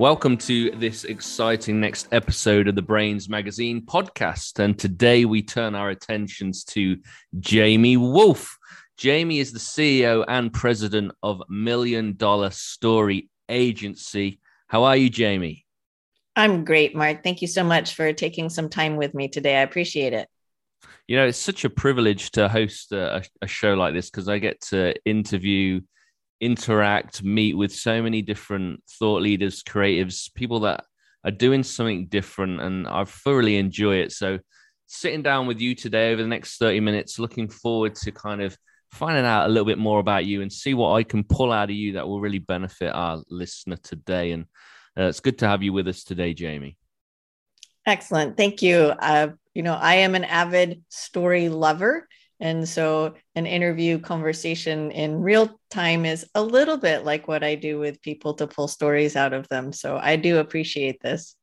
Welcome to this exciting next episode of the Brainz Magazine podcast. And today we turn our attentions to Jamie Wolf. Jamie is the CEO and president of Million Dollar Story Agency. How are you, Jamie? I'm great, Mark. Thank you so much for taking some time with me today. I appreciate it. You know, it's such a privilege to host a, a show like this because I get to interview interact, meet with so many different thought leaders, creatives, people that are doing something different, and I thoroughly enjoy it. So, sitting down with you today over the next 30 minutes, looking forward to kind of finding out a little bit more about you and see what I can pull out of you that will really benefit our listener today. And uh, it's good to have you with us today, Jamie. Excellent. Thank you. Uh, you know, I am an avid story lover. And so an interview conversation in real time is a little bit like what I do with people to pull stories out of them. So I do appreciate this.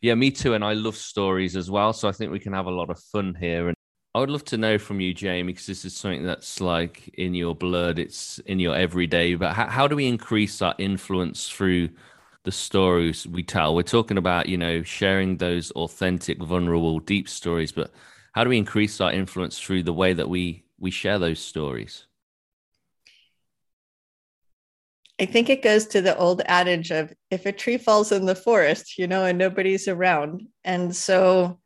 Yeah, me too. And I love stories as well. So I think we can have a lot of fun here. And I would love to know from you, Jamie, because this is something that's like in your blood, it's in your everyday. But how, how do we increase our influence through the stories we tell? We're talking about, you know, sharing those authentic, vulnerable, deep stories, but how do we increase our influence through the way that we we share those stories? I think it goes to the old adage of if a tree falls in the forest you know and nobody's around. And so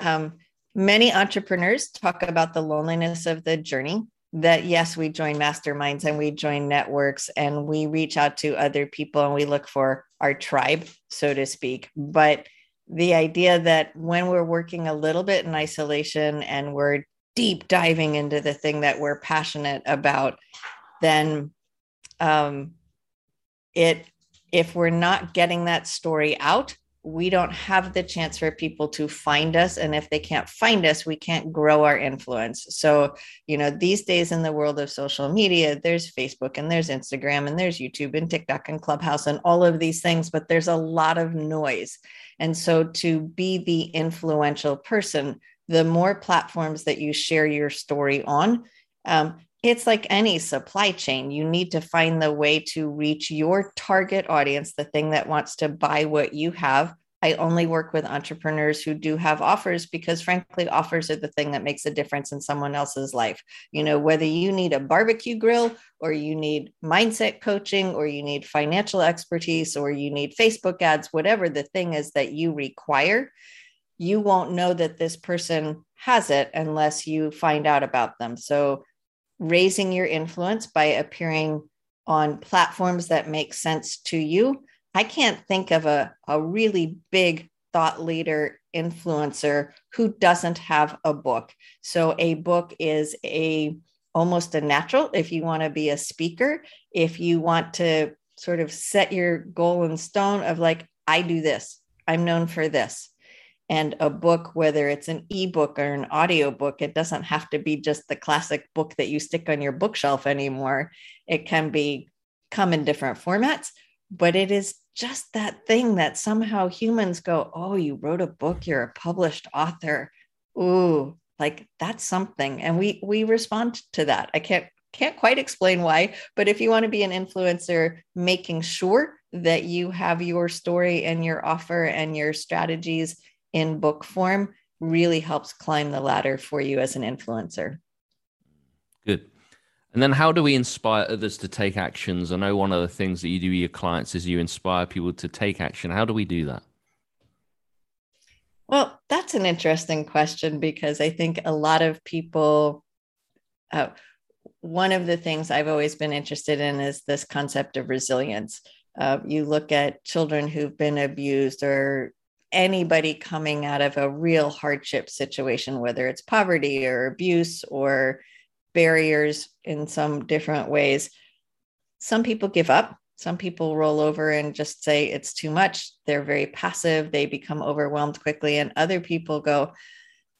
um, many entrepreneurs talk about the loneliness of the journey that yes we join masterminds and we join networks and we reach out to other people and we look for our tribe so to speak but the idea that when we're working a little bit in isolation and we're deep diving into the thing that we're passionate about, then um, it if we're not getting that story out, we don't have the chance for people to find us. And if they can't find us, we can't grow our influence. So, you know, these days in the world of social media, there's Facebook and there's Instagram and there's YouTube and TikTok and Clubhouse and all of these things, but there's a lot of noise. And so to be the influential person, the more platforms that you share your story on, um, it's like any supply chain. You need to find the way to reach your target audience, the thing that wants to buy what you have. I only work with entrepreneurs who do have offers because, frankly, offers are the thing that makes a difference in someone else's life. You know, whether you need a barbecue grill or you need mindset coaching or you need financial expertise or you need Facebook ads, whatever the thing is that you require, you won't know that this person has it unless you find out about them. So, raising your influence by appearing on platforms that make sense to you. I can't think of a, a really big thought leader influencer who doesn't have a book. So a book is a almost a natural if you want to be a speaker, if you want to sort of set your goal in stone of like I do this. I'm known for this and a book whether it's an ebook or an audio book it doesn't have to be just the classic book that you stick on your bookshelf anymore it can be come in different formats but it is just that thing that somehow humans go oh you wrote a book you're a published author ooh like that's something and we we respond to that i can't can't quite explain why but if you want to be an influencer making sure that you have your story and your offer and your strategies in book form really helps climb the ladder for you as an influencer. Good. And then how do we inspire others to take actions? I know one of the things that you do with your clients is you inspire people to take action. How do we do that? Well, that's an interesting question because I think a lot of people, uh, one of the things I've always been interested in is this concept of resilience. Uh, you look at children who've been abused or anybody coming out of a real hardship situation, whether it's poverty or abuse or barriers in some different ways. Some people give up, Some people roll over and just say it's too much. They're very passive. They become overwhelmed quickly. And other people go,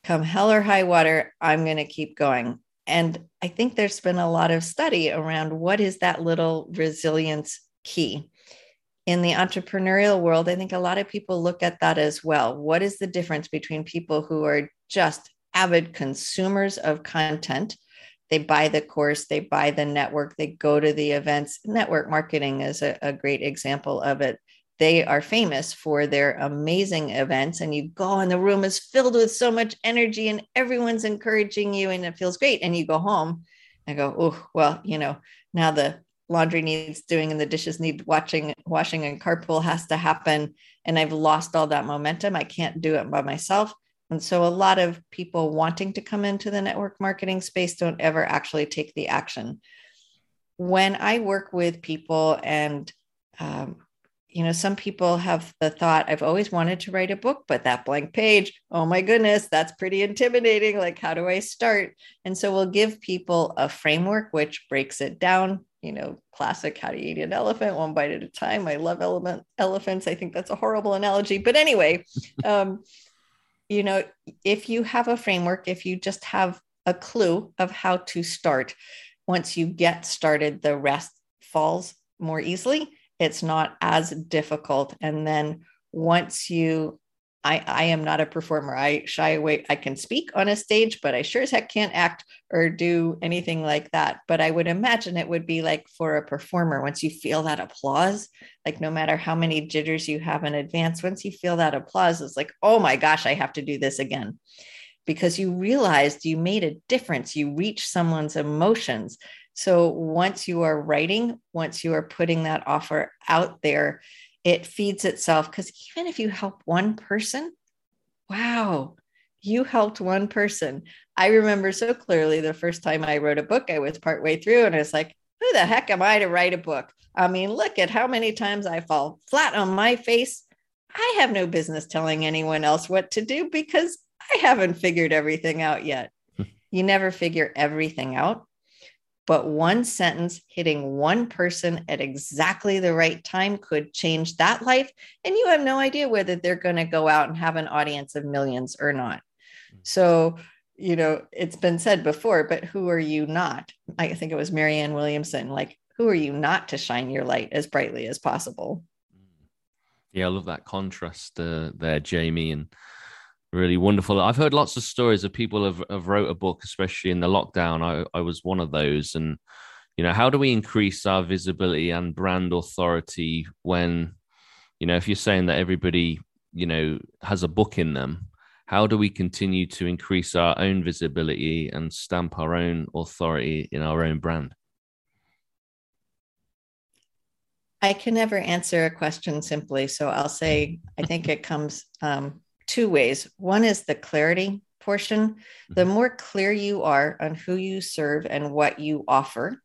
come hell or high water, I'm going to keep going. And I think there's been a lot of study around what is that little resilience key. In the entrepreneurial world, I think a lot of people look at that as well. What is the difference between people who are just avid consumers of content? They buy the course, they buy the network, they go to the events. Network marketing is a, a great example of it. They are famous for their amazing events and you go and the room is filled with so much energy and everyone's encouraging you and it feels great. And you go home and go oh well you know now the laundry needs doing and the dishes need watching washing and carpool has to happen and i've lost all that momentum. I can't do it by myself and so a lot of people wanting to come into the network marketing space don't ever actually take the action when i work with people and um, you know, some people have the thought, I've always wanted to write a book, but that blank page, oh my goodness, that's pretty intimidating. Like, how do I start? And so we'll give people a framework which breaks it down. You know, classic how to eat an elephant one bite at a time. I love element elephants. I think that's a horrible analogy. But anyway, um, you know, if you have a framework, if you just have a clue of how to start, once you get started, the rest falls more easily. It's not as difficult. And then once you I, I am not a performer. I shy away. I can speak on a stage, but I sure as heck can't act or do anything like that. But I would imagine it would be like for a performer, once you feel that applause, like no matter how many jitters you have in advance, once you feel that applause, it's like, oh my gosh, I have to do this again. Because you realized you made a difference. You reached someone's emotions. So once you are writing, once you are putting that offer out there, it feeds itself. Because even if you help one person, wow, you helped one person. I remember so clearly the first time I wrote a book, I was partway through and I was like, who the heck am I to write a book? I mean, look at how many times I fall flat on my face. I have no business telling anyone else what to do because I haven't figured everything out yet. Hmm. you never figure everything out but one sentence hitting one person at exactly the right time could change that life. And you have no idea whether they're going to go out and have an audience of millions or not. Mm. So, you know, it's been said before, but who are you not? I think it was Marianne Williamson, like, who are you not to shine your light as brightly as possible? Mm. Yeah, I love that contrast uh, there, Jamie. And really wonderful. I've heard lots of stories of people have, have wrote a book, especially in the lockdown. I, I was one of those. And, you know, how do we increase our visibility and brand authority when, you know, if you're saying that everybody, you know, has a book in them, how do we continue to increase our own visibility and stamp our own authority in our own brand? I can never answer a question simply. So I'll say, I think it comes um, two ways. One is the clarity portion. The mm-hmm. more clear you are on who you serve and what you offer,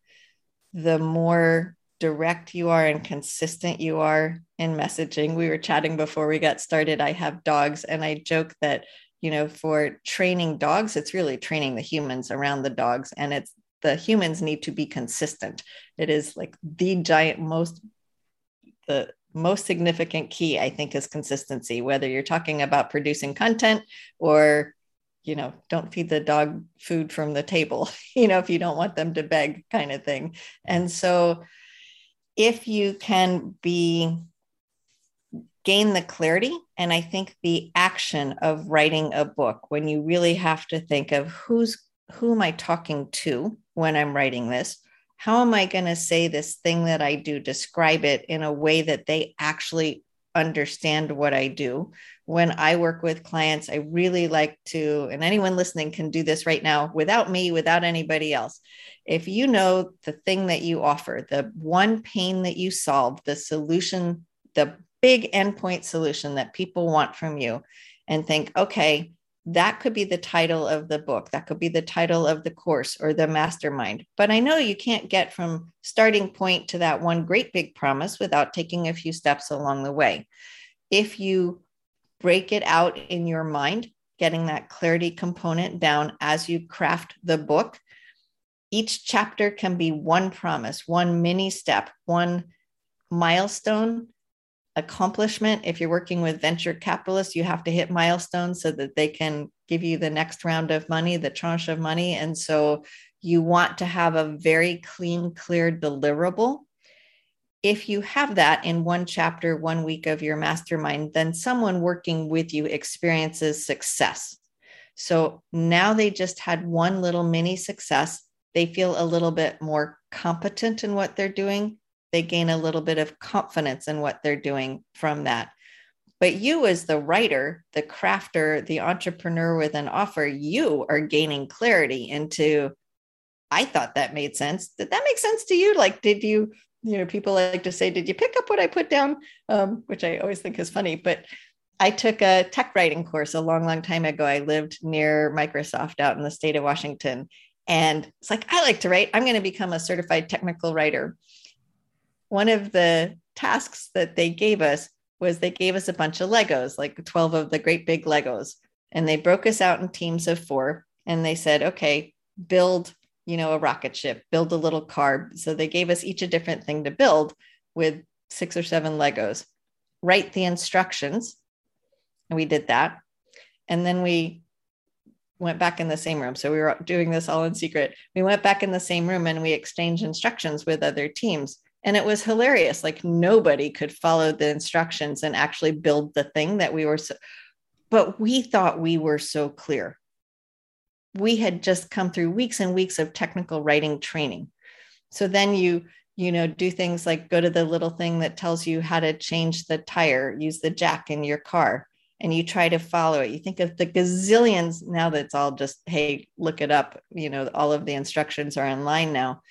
the more direct you are and consistent you are in messaging. We were chatting before we got started. I have dogs, and I joke that, you know, for training dogs, it's really training the humans around the dogs, and it's the humans need to be consistent. It is like the giant, most the most significant key i think is consistency whether you're talking about producing content or you know don't feed the dog food from the table you know if you don't want them to beg kind of thing. And so if you can be gain the clarity and i think the action of writing a book when you really have to think of who's who am i talking to when i'm writing this how am I going to say this thing that I do, describe it in a way that they actually understand what I do? When I work with clients, I really like to, and anyone listening can do this right now without me, without anybody else. If you know the thing that you offer, the one pain that you solve, the solution, the big endpoint solution that people want from you, and think, okay, that could be the title of the book that could be the title of the course or the mastermind. But i know you can't get from starting point to that one great big promise without taking a few steps along the way. If you break it out in your mind getting that clarity component down as you craft the book each chapter can be one promise one mini step one milestone accomplishment. If you're working with venture capitalists, you have to hit milestones so that they can give you the next round of money, the tranche of money. And so you want to have a very clean, clear deliverable. If you have that in one chapter, one week of your mastermind, then someone working with you experiences success. So now they just had one little mini success. They feel a little bit more competent in what they're doing they gain a little bit of confidence in what they're doing from that. But you, as the writer, the crafter, the entrepreneur with an offer, you are gaining clarity into, I thought that made sense. Did that make sense to you? Like, did you, you know, people like to say, did you pick up what I put down? Um, which I always think is funny. But I took a tech writing course a long, long time ago. I lived near Microsoft out in the state of Washington. And it's like, I like to write. I'm going to become a certified technical writer one of the tasks that they gave us was they gave us a bunch of Legos, like 12 of the great big Legos. And they broke us out in teams of four. And they said, okay, build, you know, a rocket ship, build a little car. So they gave us each a different thing to build with six or seven Legos. Write the instructions. And we did that. And then we went back in the same room. So we were doing this all in secret. We went back in the same room and we exchanged instructions with other teams and it was hilarious like nobody could follow the instructions and actually build the thing that we were so but we thought we were so clear. We had just come through weeks and weeks of technical writing training. So then you you know do things like go to the little thing that tells you how to change the tire use the jack in your car and you try to follow it. You think of the gazillions now that's all just hey look it up you know all of the instructions are online now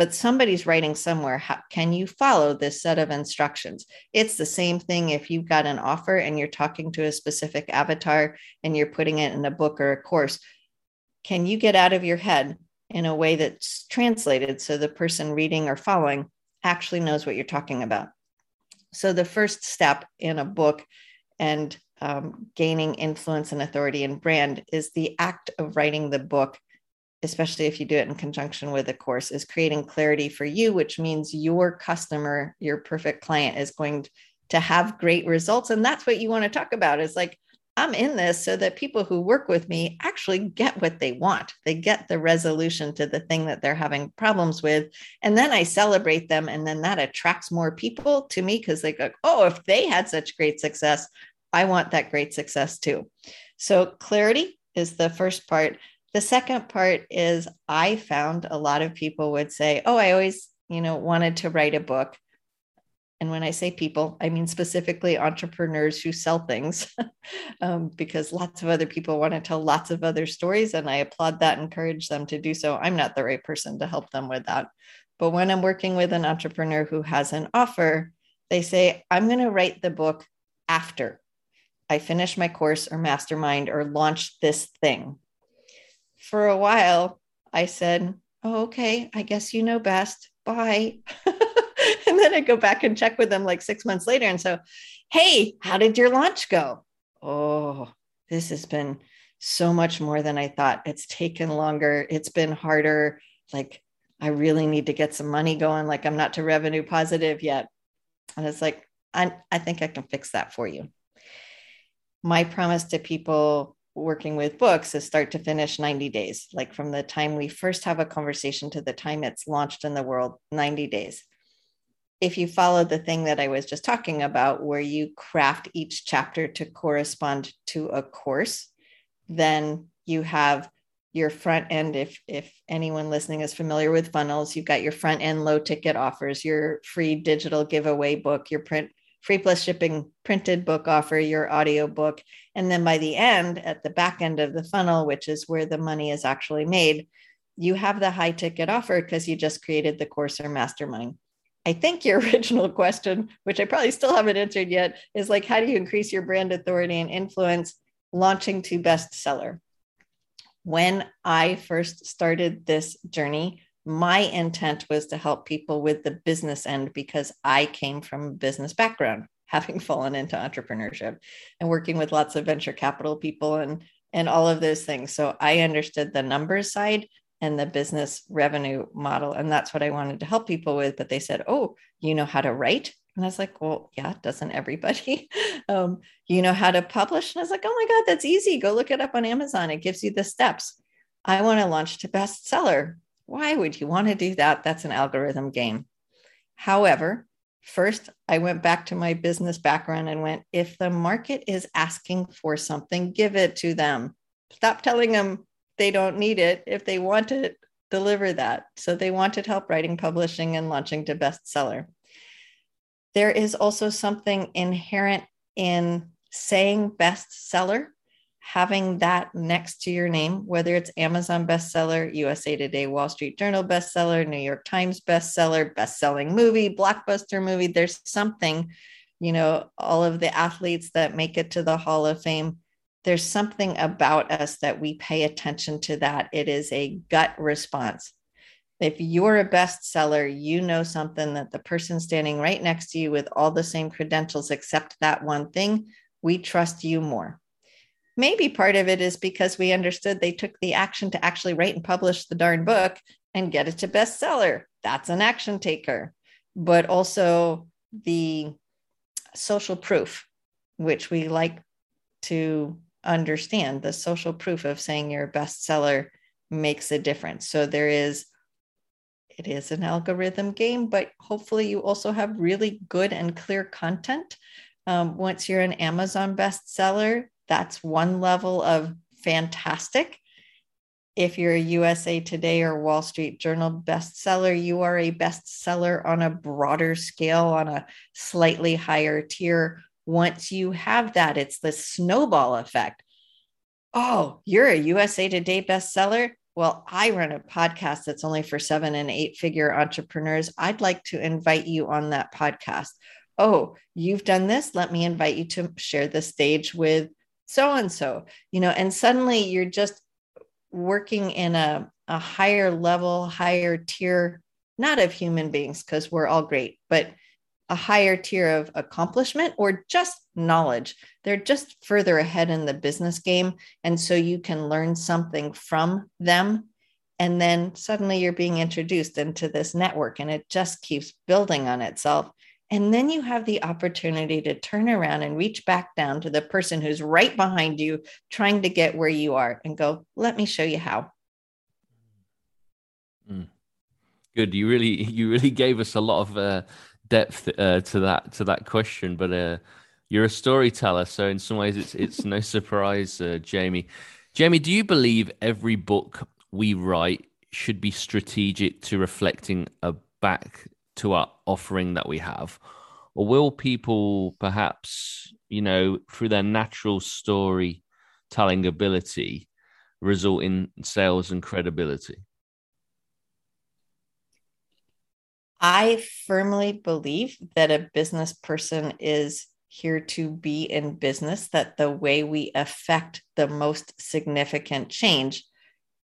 but somebody's writing somewhere how can you follow this set of instructions? It's the same thing if you've got an offer and you're talking to a specific avatar and you're putting it in a book or a course can you get out of your head in a way that's translated so the person reading or following actually knows what you're talking about? So the first step in a book and um, gaining influence and authority and brand is the act of writing the book especially if you do it in conjunction with a course, is creating clarity for you, which means your customer, your perfect client is going to have great results. And that's what you want to talk about is like, I'm in this so that people who work with me actually get what they want. They get the resolution to the thing that they're having problems with. And then I celebrate them. And then that attracts more people to me because they go, oh, if they had such great success, I want that great success too. So, clarity is the first part. The second part is I found a lot of people would say, Oh, I always, you know, wanted to write a book. And when I say people, I mean specifically entrepreneurs who sell things, um, because lots of other people want to tell lots of other stories. And I applaud that, encourage them to do so. I'm not the right person to help them with that. But when I'm working with an entrepreneur who has an offer, they say, I'm going to write the book after I finish my course or mastermind or launch this thing for a while, I said, Oh, okay, I guess you know best. Bye. and then I go back and check with them like six months later. And so, hey, how did your launch go? Oh, this has been so much more than I thought. It's taken longer, it's been harder. Like, I really need to get some money going. Like, I'm not to revenue positive yet. And it's like, I, I think I can fix that for you. My promise to people working with books is start to finish 90 days, like from the time we first have a conversation to the time it's launched in the world, 90 days. If you follow the thing that I was just talking about, where you craft each chapter to correspond to a course, then you have your front end. If, if anyone listening is familiar with funnels, you've got your front end low ticket offers, your free digital giveaway book, your print free plus shipping printed book offer, your audio book. And then by the end, at the back end of the funnel, which is where the money is actually made, you have the high ticket offer because you just created the course or mastermind. I think your original question, which I probably still haven't answered yet, is like, how do you increase your brand authority and influence launching to bestseller? When I first started this journey, my intent was to help people with the business end because I came from a business background, having fallen into entrepreneurship and working with lots of venture capital people and and all of those things. So I understood the numbers side and the business revenue model and that's what I wanted to help people with but they said, "Oh, you know how to write And I was like, well, yeah, doesn't everybody? um, you know how to publish? And I was like, oh my God, that's easy. Go look it up on Amazon. It gives you the steps. I want to launch to bestseller. Why would you want to do that? That's an algorithm game. However, first I went back to my business background and went, if the market is asking for something, give it to them. Stop telling them they don't need it. If they want it, deliver that. So they wanted help writing, publishing, and launching to bestseller. There is also something inherent in saying bestseller, having that next to your name, whether it's Amazon bestseller, USA Today, Wall Street Journal bestseller, New York Times bestseller, best-selling movie, blockbuster movie. There's something, you know, all of the athletes that make it to the Hall of Fame there's something about us that we pay attention to that. It is a gut response. If you're a bestseller, you know something that the person standing right next to you with all the same credentials, except that one thing, we trust you more. Maybe part of it is because we understood they took the action to actually write and publish the darn book and get it to bestseller. That's an action taker. But also the social proof, which we like to understand the social proof of saying you're a bestseller makes a difference. So there is it is an algorithm game, but hopefully you also have really good and clear content. Um, once you're an Amazon bestseller, that's one level of fantastic. If you're a USA Today or Wall Street Journal bestseller, you are a bestseller on a broader scale, on a slightly higher tier once you have that, it's the snowball effect. Oh, you're a USA Today bestseller. Well, I run a podcast that's only for seven and eight figure entrepreneurs. I'd like to invite you on that podcast. Oh, you've done this. Let me invite you to share the stage with so and so, you know, and suddenly you're just working in a, a higher level, higher tier, not of human beings, because we're all great, but a higher tier of accomplishment or just knowledge. They're just further ahead in the business game. And so you can learn something from them. And then suddenly you're being introduced into this network and it just keeps building on itself. And then you have the opportunity to turn around and reach back down to the person who's right behind you, trying to get where you are and go, let me show you how. Mm. Good. You really, you really gave us a lot of uh, depth uh, to that to that question, but uh, you're a storyteller, so in some ways it's it's no surprise, uh, Jamie. Jamie, do you believe every book we write should be strategic to reflecting a back to our offering that we have, or will people perhaps, you know, through their natural storytelling ability, result in sales and credibility? I firmly believe that a business person is here to be in business, that the way we affect the most significant change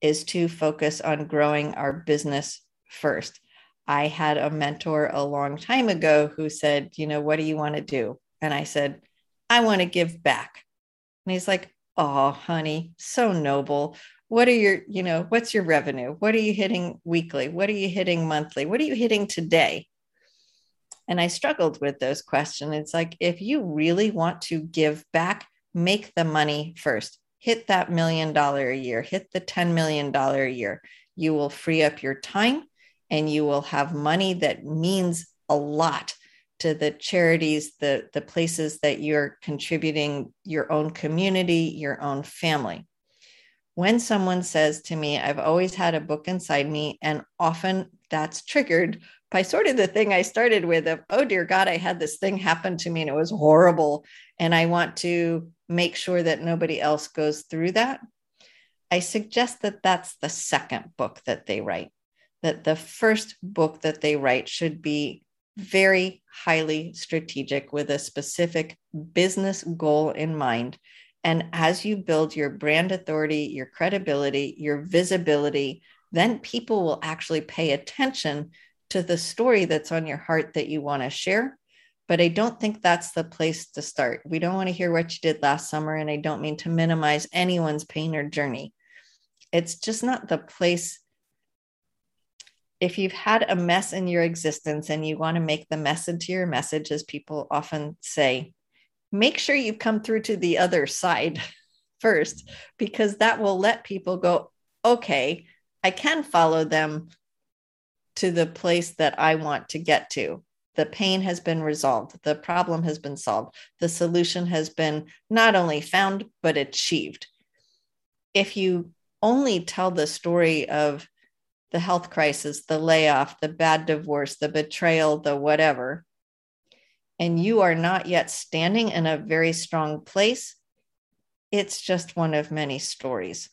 is to focus on growing our business first. I had a mentor a long time ago who said, You know, what do you want to do? And I said, I want to give back. And he's like, Oh, honey, so noble. What are your you know what's your revenue? What are you hitting weekly? What are you hitting monthly? What are you hitting today? And i struggled with those questions. It's like if you really want to give back make the money first. Hit that million dollar a year hit the 10 million dollar a year. You will free up your time and you will have money that means a lot to the charities the the places that you're contributing your own community your own family when someone says to me, I've always had a book inside me, and often that's triggered by sort of the thing I started with of, oh dear God, I had this thing happen to me and it was horrible. And I want to make sure that nobody else goes through that. I suggest that that's the second book that they write, that the first book that they write should be very highly strategic with a specific business goal in mind and as you build your brand authority, your credibility, your visibility, then people will actually pay attention to the story that's on your heart that you want to share. But I don't think that's the place to start. We don't want to hear what you did last summer. And I don't mean to minimize anyone's pain or journey. It's just not the place. If you've had a mess in your existence and you want to make the mess into your message, as people often say, make sure you come through to the other side first, because that will let people go, okay, I can follow them to the place that I want to get to. The pain has been resolved. The problem has been solved. The solution has been not only found, but achieved. If you only tell the story of the health crisis, the layoff, the bad divorce, the betrayal, the whatever, and you are not yet standing in a very strong place, it's just one of many stories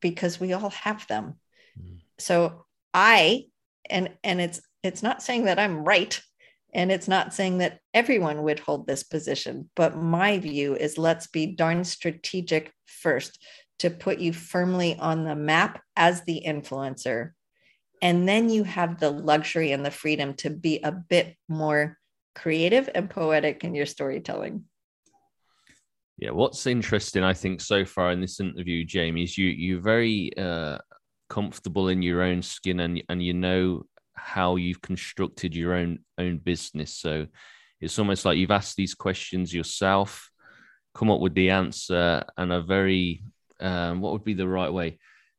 because we all have them. Mm. So I and and it's it's not saying that I'm right and it's not saying that everyone would hold this position, but my view is let's be darn strategic first to put you firmly on the map as the influencer. And then you have the luxury and the freedom to be a bit more creative and poetic in your storytelling. Yeah, what's interesting, I think, so far in this interview, Jamie, is you you're very uh, comfortable in your own skin and and you know how you've constructed your own own business. So it's almost like you've asked these questions yourself, come up with the answer, and a very um, what would be the right way?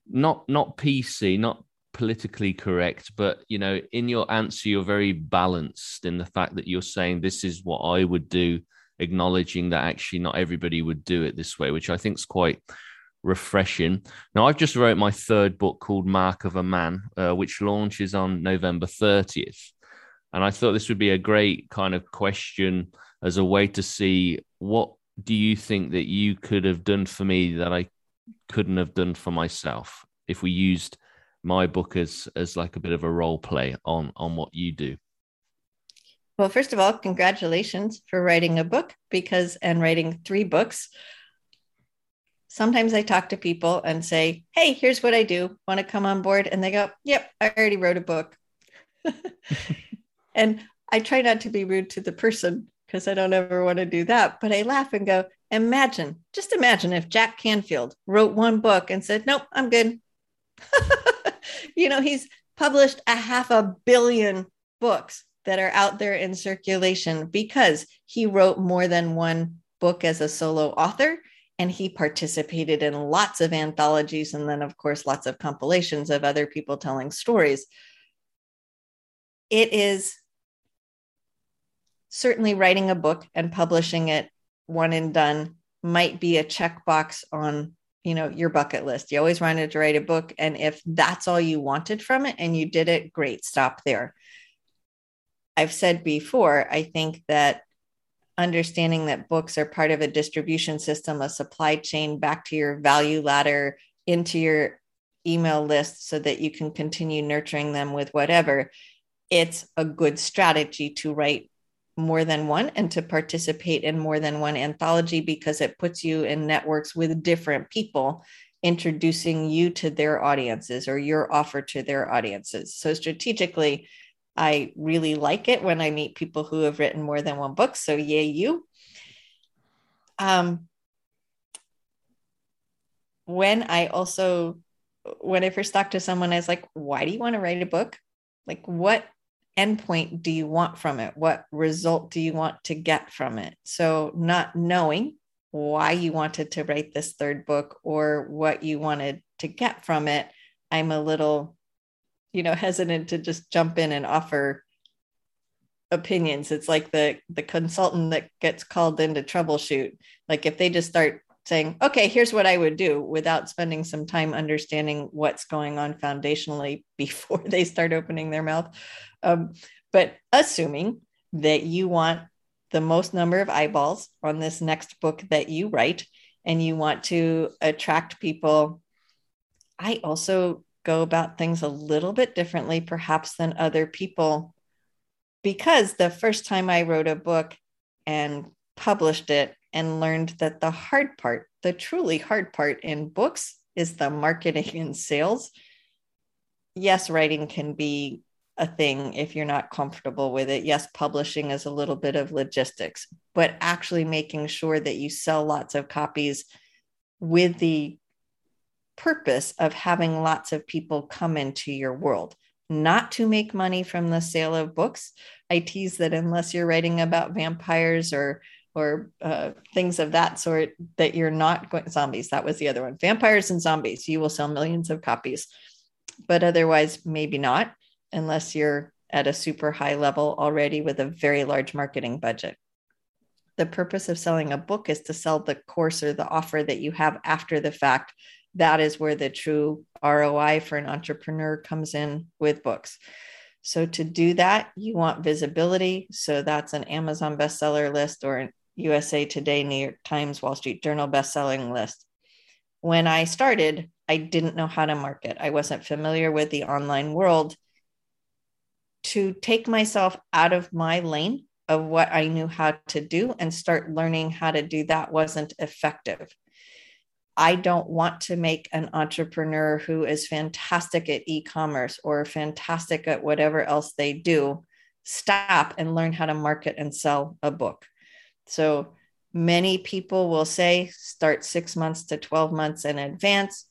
Not not PC, not politically correct, but you know, in your answer, you're very balanced in the fact that you're saying this is what I would do, acknowledging that actually not everybody would do it this way, which I think is quite refreshing. Now, I've just wrote my third book called Mark of a Man, uh, which launches on November 30th. And I thought this would be a great kind of question as a way to see what do you think that you could have done for me that I couldn't have done for myself if we used my book as as like a bit of a role play on on what you do. Well first of all congratulations for writing a book because and writing three books. Sometimes i talk to people and say hey here's what i do. Want to come on board? And they go yep i already wrote a book. And i try not to be rude to the person because i don't ever want to do that but i laugh and go imagine just imagine if jack canfield wrote one book and said nope i'm good. You know, he's published a half a billion books that are out there in circulation because he wrote more than one book as a solo author and he participated in lots of anthologies and then of course lots of compilations of other people telling stories. It is certainly writing a book and publishing it one and done might be a checkbox on you know your bucket list. You always wanted to write a book and if that's all you wanted from it and you did it great stop there. I've said before i think that understanding that books are part of a distribution system a supply chain back to your value ladder into your email list so that you can continue nurturing them with whatever it's a good strategy to write more than one and to participate in more than one anthology because it puts you in networks with different people introducing you to their audiences or your offer to their audiences. So strategically, I really like it when I meet people who have written more than one book. So yay you. Um, when I also when I first talked to someone, I was like, why do you want to write a book? Like what endpoint do you want from it? What result do you want to get from it? So, not knowing why you wanted to write this third book or what you wanted to get from it, I'm a little, you know, hesitant to just jump in and offer opinions. It's like the the consultant that gets called in to troubleshoot. Like if they just start saying, okay, here's what I would do without spending some time understanding what's going on foundationally before they start opening their mouth. Um, but assuming that you want the most number of eyeballs on this next book that you write and you want to attract people, I also go about things a little bit differently, perhaps, than other people. Because the first time I wrote a book and published it, and learned that the hard part, the truly hard part in books, is the marketing and sales. Yes, writing can be a thing if you're not comfortable with it. Yes, publishing is a little bit of logistics, but actually making sure that you sell lots of copies with the purpose of having lots of people come into your world, not to make money from the sale of books. I tease that unless you're writing about vampires or or uh, things of that sort, that you're not going zombies. That was the other one. Vampires and zombies. You will sell millions of copies, but otherwise, maybe not, unless you're at a super high level already with a very large marketing budget. The purpose of selling a book is to sell the course or the offer that you have after the fact that is where the true ROI for an entrepreneur comes in with books. So to do that, you want visibility. So that's an Amazon bestseller list or an USA Today, New York Times, Wall Street Journal bestselling list. When I started, I didn't know how to market. I wasn't familiar with the online world. To take myself out of my lane of what I knew how to do and start learning how to do that wasn't effective. I don't want to make an entrepreneur who is fantastic at e commerce or fantastic at whatever else they do stop and learn how to market and sell a book. So many people will say start six months to 12 months in advance,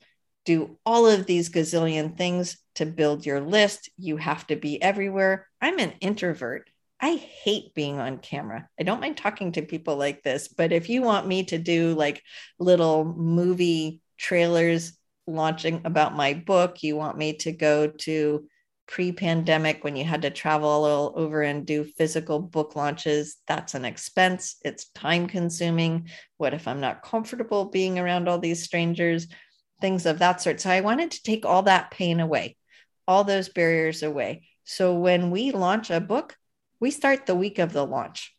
do all of these gazillion things to build your list. You have to be everywhere. I'm an introvert. I hate being on camera. I don't mind talking to people like this, but if you want me to do like little movie trailers launching about my book, you want me to go to pre pandemic when you had to travel all over and do physical book launches, that's an expense. It's time consuming. What if I'm not comfortable being around all these strangers? Things of that sort. So I wanted to take all that pain away, all those barriers away. So when we launch a book, we start the week of the launch.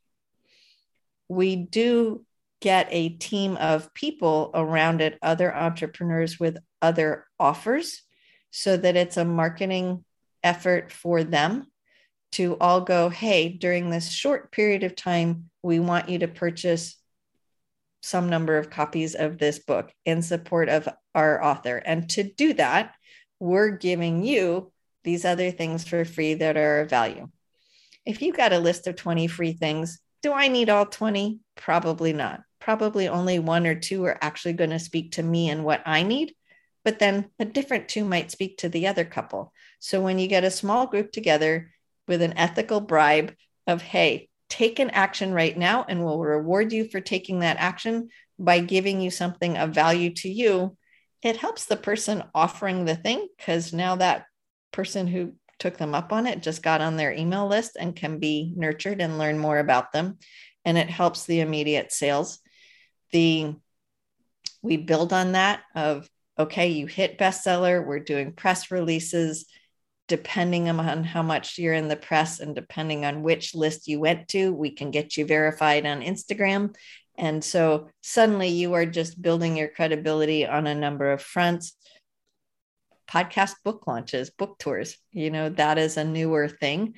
We do get a team of people around it, other entrepreneurs with other offers, so that it's a marketing effort for them to all go, hey, during this short period of time, we want you to purchase some number of copies of this book in support of our author. And to do that, we're giving you these other things for free that are of value. If you've got a list of 20 free things, do I need all 20? Probably not. Probably only one or two are actually going to speak to me and what I need, but then a different two might speak to the other couple. So when you get a small group together with an ethical bribe of, hey, take an action right now and we'll reward you for taking that action by giving you something of value to you, it helps the person offering the thing because now that person who took them up on it just got on their email list and can be nurtured and learn more about them and it helps the immediate sales the we build on that of okay you hit bestseller we're doing press releases depending on how much you're in the press and depending on which list you went to we can get you verified on instagram and so suddenly you are just building your credibility on a number of fronts podcast book launches, book tours. You know, that is a newer thing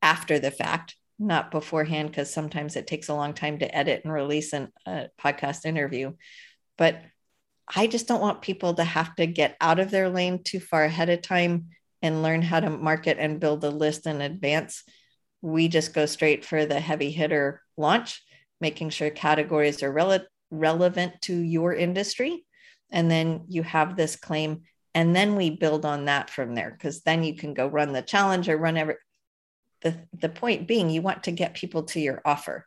after the fact, not beforehand, because sometimes it takes a long time to edit and release an, a podcast interview. But I just don't want people to have to get out of their lane too far ahead of time and learn how to market and build a list in advance. We just go straight for the heavy hitter launch, making sure categories are rele- relevant to your industry. And then you have this claim and then we build on that from there because then you can go run the challenge or run every the, the point being you want to get people to your offer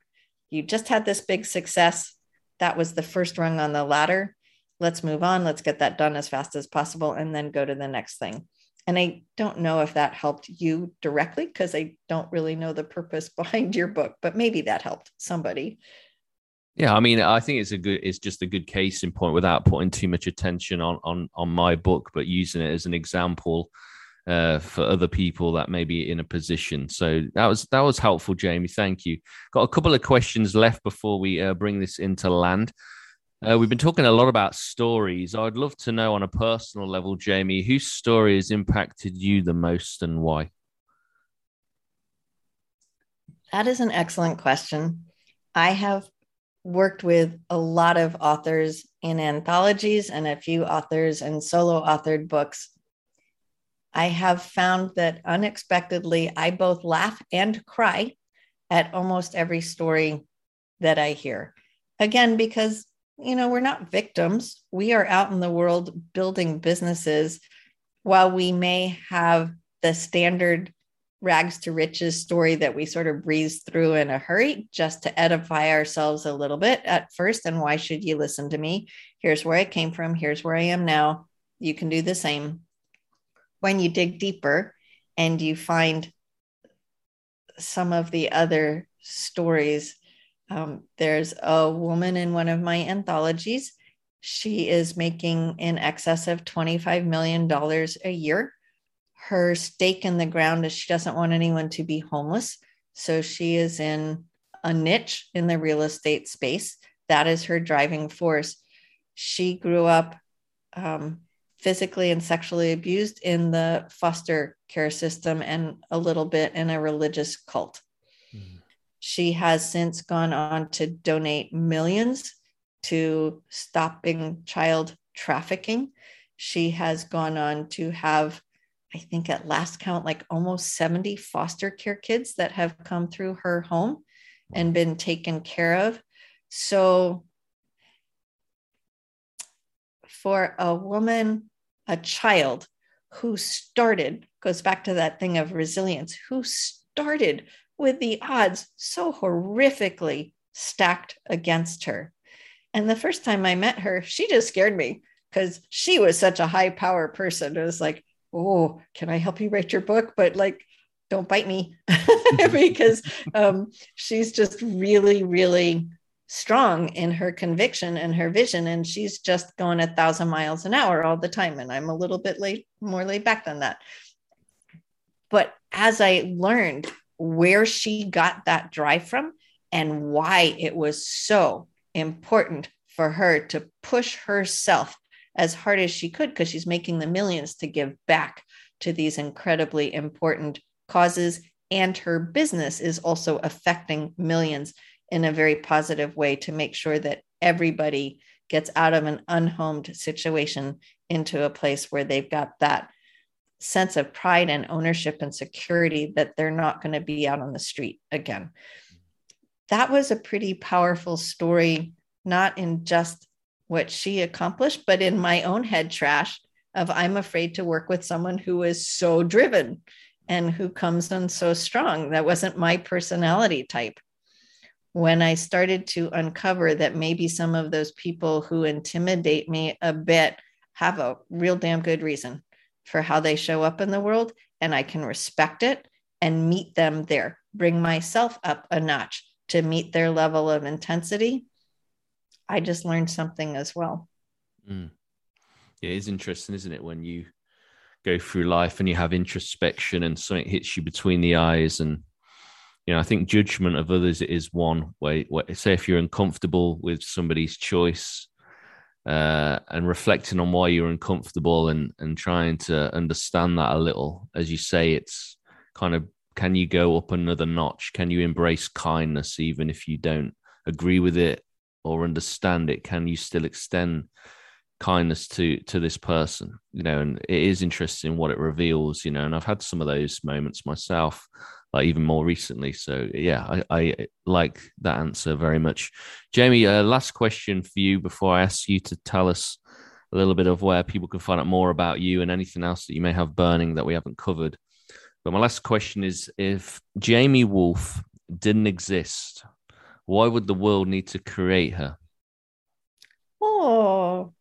you just had this big success that was the first rung on the ladder let's move on let's get that done as fast as possible and then go to the next thing and i don't know if that helped you directly because i don't really know the purpose behind your book but maybe that helped somebody yeah, I mean, I think it's a good, it's just a good case in point without putting too much attention on on on my book, but using it as an example uh, for other people that may be in a position. So that was that was helpful, Jamie. Thank you. Got a couple of questions left before we uh, bring this into land. Uh, we've been talking a lot about stories. I'd love to know on a personal level, Jamie, whose story has impacted you the most and why. That is an excellent question. I have worked with a lot of authors in anthologies and a few authors in solo authored books. I have found that unexpectedly, I both laugh and cry at almost every story that I hear. Again, because, you know, we're not victims. We are out in the world building businesses. While we may have the standard rags to riches story that we sort of breeze through in a hurry just to edify ourselves a little bit at first. And why should you listen to me? Here's where I came from. Here's where I am now. You can do the same. When you dig deeper and you find some of the other stories, um, there's a woman in one of my anthologies. She is making in excess of $25 million a year her stake in the ground is she doesn't want anyone to be homeless. So she is in a niche in the real estate space. That is her driving force. She grew up um, physically and sexually abused in the foster care system and a little bit in a religious cult. She has since gone on to donate millions to stopping child trafficking. She has gone on to have I think at last count, like almost 70 foster care kids that have come through her home and been taken care of. So, for a woman, a child who started, goes back to that thing of resilience, who started with the odds so horrifically stacked against her. And the first time I met her, she just scared me because she was such a high power person. It was like, oh, can I help you write your book? But like, don't bite me because um, she's just really, really strong in her conviction and her vision. And she's just going a thousand miles an hour all the time. And I'm a little bit late, more laid back than that. But as I learned where she got that drive from and why it was so important for her to push herself as hard as she could because she's making the millions to give back to these incredibly important causes. And her business is also affecting millions in a very positive way to make sure that everybody gets out of an unhomed situation into a place where they've got that sense of pride and ownership and security that they're not going to be out on the street again. That was a pretty powerful story, not in just what she accomplished, but in my own head trash of I'm afraid to work with someone who is so driven and who comes in so strong. That wasn't my personality type. When I started to uncover that maybe some of those people who intimidate me a bit have a real damn good reason for how they show up in the world, and I can respect it and meet them there, bring myself up a notch to meet their level of intensity I just learned something as well. Mm. It is interesting, isn't it? When you go through life and you have introspection and something hits you between the eyes and you know i think judgment of others is one way say if you're uncomfortable with somebody's choice uh, and reflecting on why you're uncomfortable and and trying to understand that a little. As you say it's kind of can you go up another notch? Can you embrace kindness even if you don't agree with it or understand it? Can you still extend kindness to to this person? You know and it is interesting what it reveals you know and i've had some of those moments myself like even more recently so yeah i, I like that answer very much jamie uh, last question for you before i ask you to tell us a little bit of where people can find out more about you and anything else that you may have burning that we haven't covered but my last question is if jamie wolf didn't exist why would the world need to create her? Oh,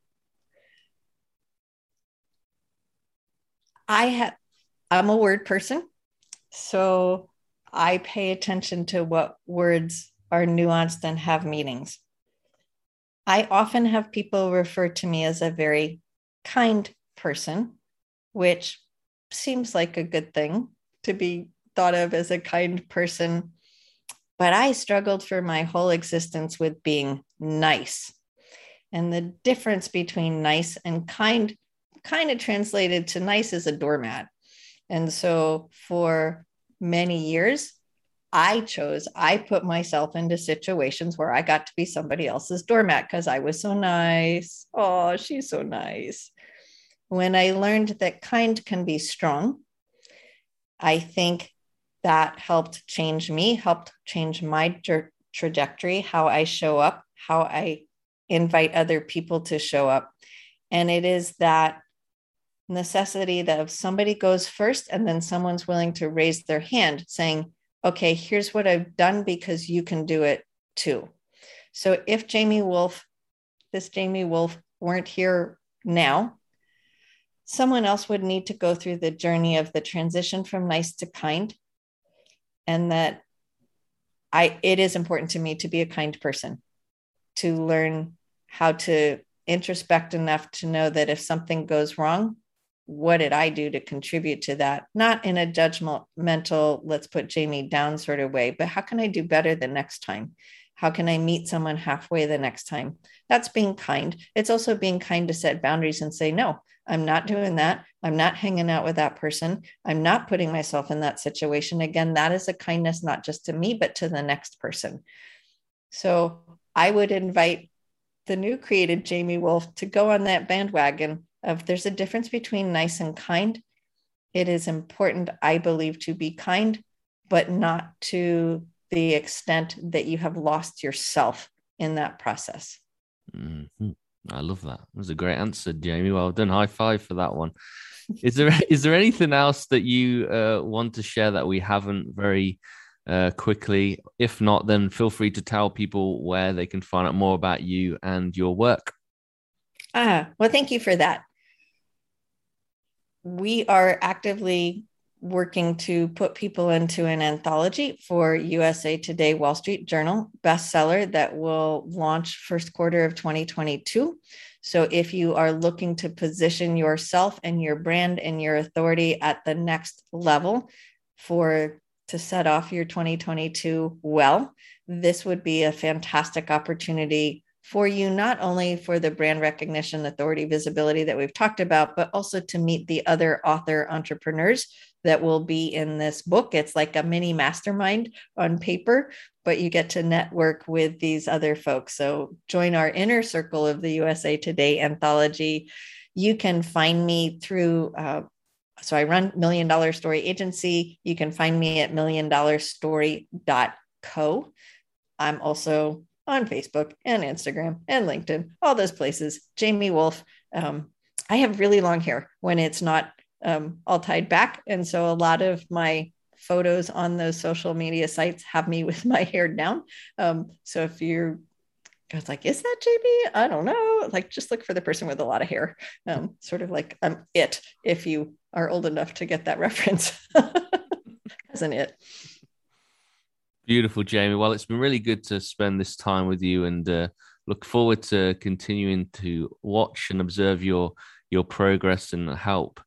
I have, I'm a word person. So I pay attention to what words are nuanced and have meanings. I often have people refer to me as a very kind person, which seems like a good thing to be thought of as a kind person. But I struggled for my whole existence with being nice. And the difference between nice and kind kind of translated to nice as a doormat. And so for many years, I chose, I put myself into situations where I got to be somebody else's doormat because I was so nice. Oh, she's so nice. When I learned that kind can be strong, I think that helped change me, helped change my tra- trajectory, how I show up, how I invite other people to show up. And it is that necessity that if somebody goes first and then someone's willing to raise their hand saying, okay, here's what I've done because you can do it too. So if Jamie Wolf, this Jamie Wolf weren't here now, someone else would need to go through the journey of the transition from nice to kind. And that I it is important to me to be a kind person, to learn how to introspect enough to know that if something goes wrong, what did I do to contribute to that? Not in a judgmental, let's put Jamie down sort of way, but how can I do better the next time? How can I meet someone halfway the next time? That's being kind. It's also being kind to set boundaries and say, no, I'm not doing that. I'm not hanging out with that person. I'm not putting myself in that situation. Again, that is a kindness, not just to me, but to the next person. So I would invite the new created Jamie Wolf to go on that bandwagon of there's a difference between nice and kind. It is important, I believe, to be kind, but not to the extent that you have lost yourself in that process. Mm-hmm. I love that. That was a great answer, Jamie. Well done. High five for that one. Is there is there anything else that you uh, want to share that we haven't very uh, quickly? If not, then feel free to tell people where they can find out more about you and your work. Ah, well, thank you for that. We are actively working to put people into an anthology for USA Today Wall Street Journal bestseller that will launch first quarter of 2022. So if you are looking to position yourself and your brand and your authority at the next level for to set off your 2022 well, this would be a fantastic opportunity for you, not only for the brand recognition, authority, visibility that we've talked about, but also to meet the other author entrepreneurs that will be in this book. It's like a mini mastermind on paper, but you get to network with these other folks. So join our inner circle of the USA Today anthology. You can find me through. Uh, so I run Million Dollar Story Agency. You can find me at milliondollarstory.co. I'm also on Facebook and Instagram and LinkedIn, all those places. Jamie Wolf. Um, I have really long hair when it's not um, all tied back. And so a lot of my photos on those social media sites have me with my hair down. Um, so if you're I was like, is that JB? I don't know. Like, just look for the person with a lot of hair. Um, sort of like I'm it if you are old enough to get that reference an it. Beautiful, Jamie. Well, it's been really good to spend this time with you, and uh, look forward to continuing to watch and observe your your progress and help.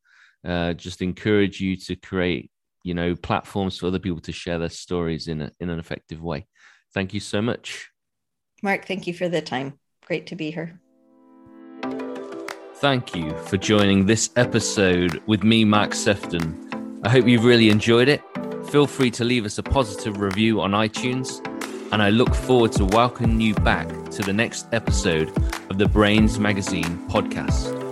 Uh, just encourage you to create, you know, platforms for other people to share their stories in a, in an effective way. Thank you so much, Mark. Thank you for the time. Great to be here. Thank you for joining this episode with me, Mark Sephton. I hope you've really enjoyed it feel free to leave us a positive review on iTunes. And I look forward to welcoming you back to the next episode of the Brainz Magazine podcast.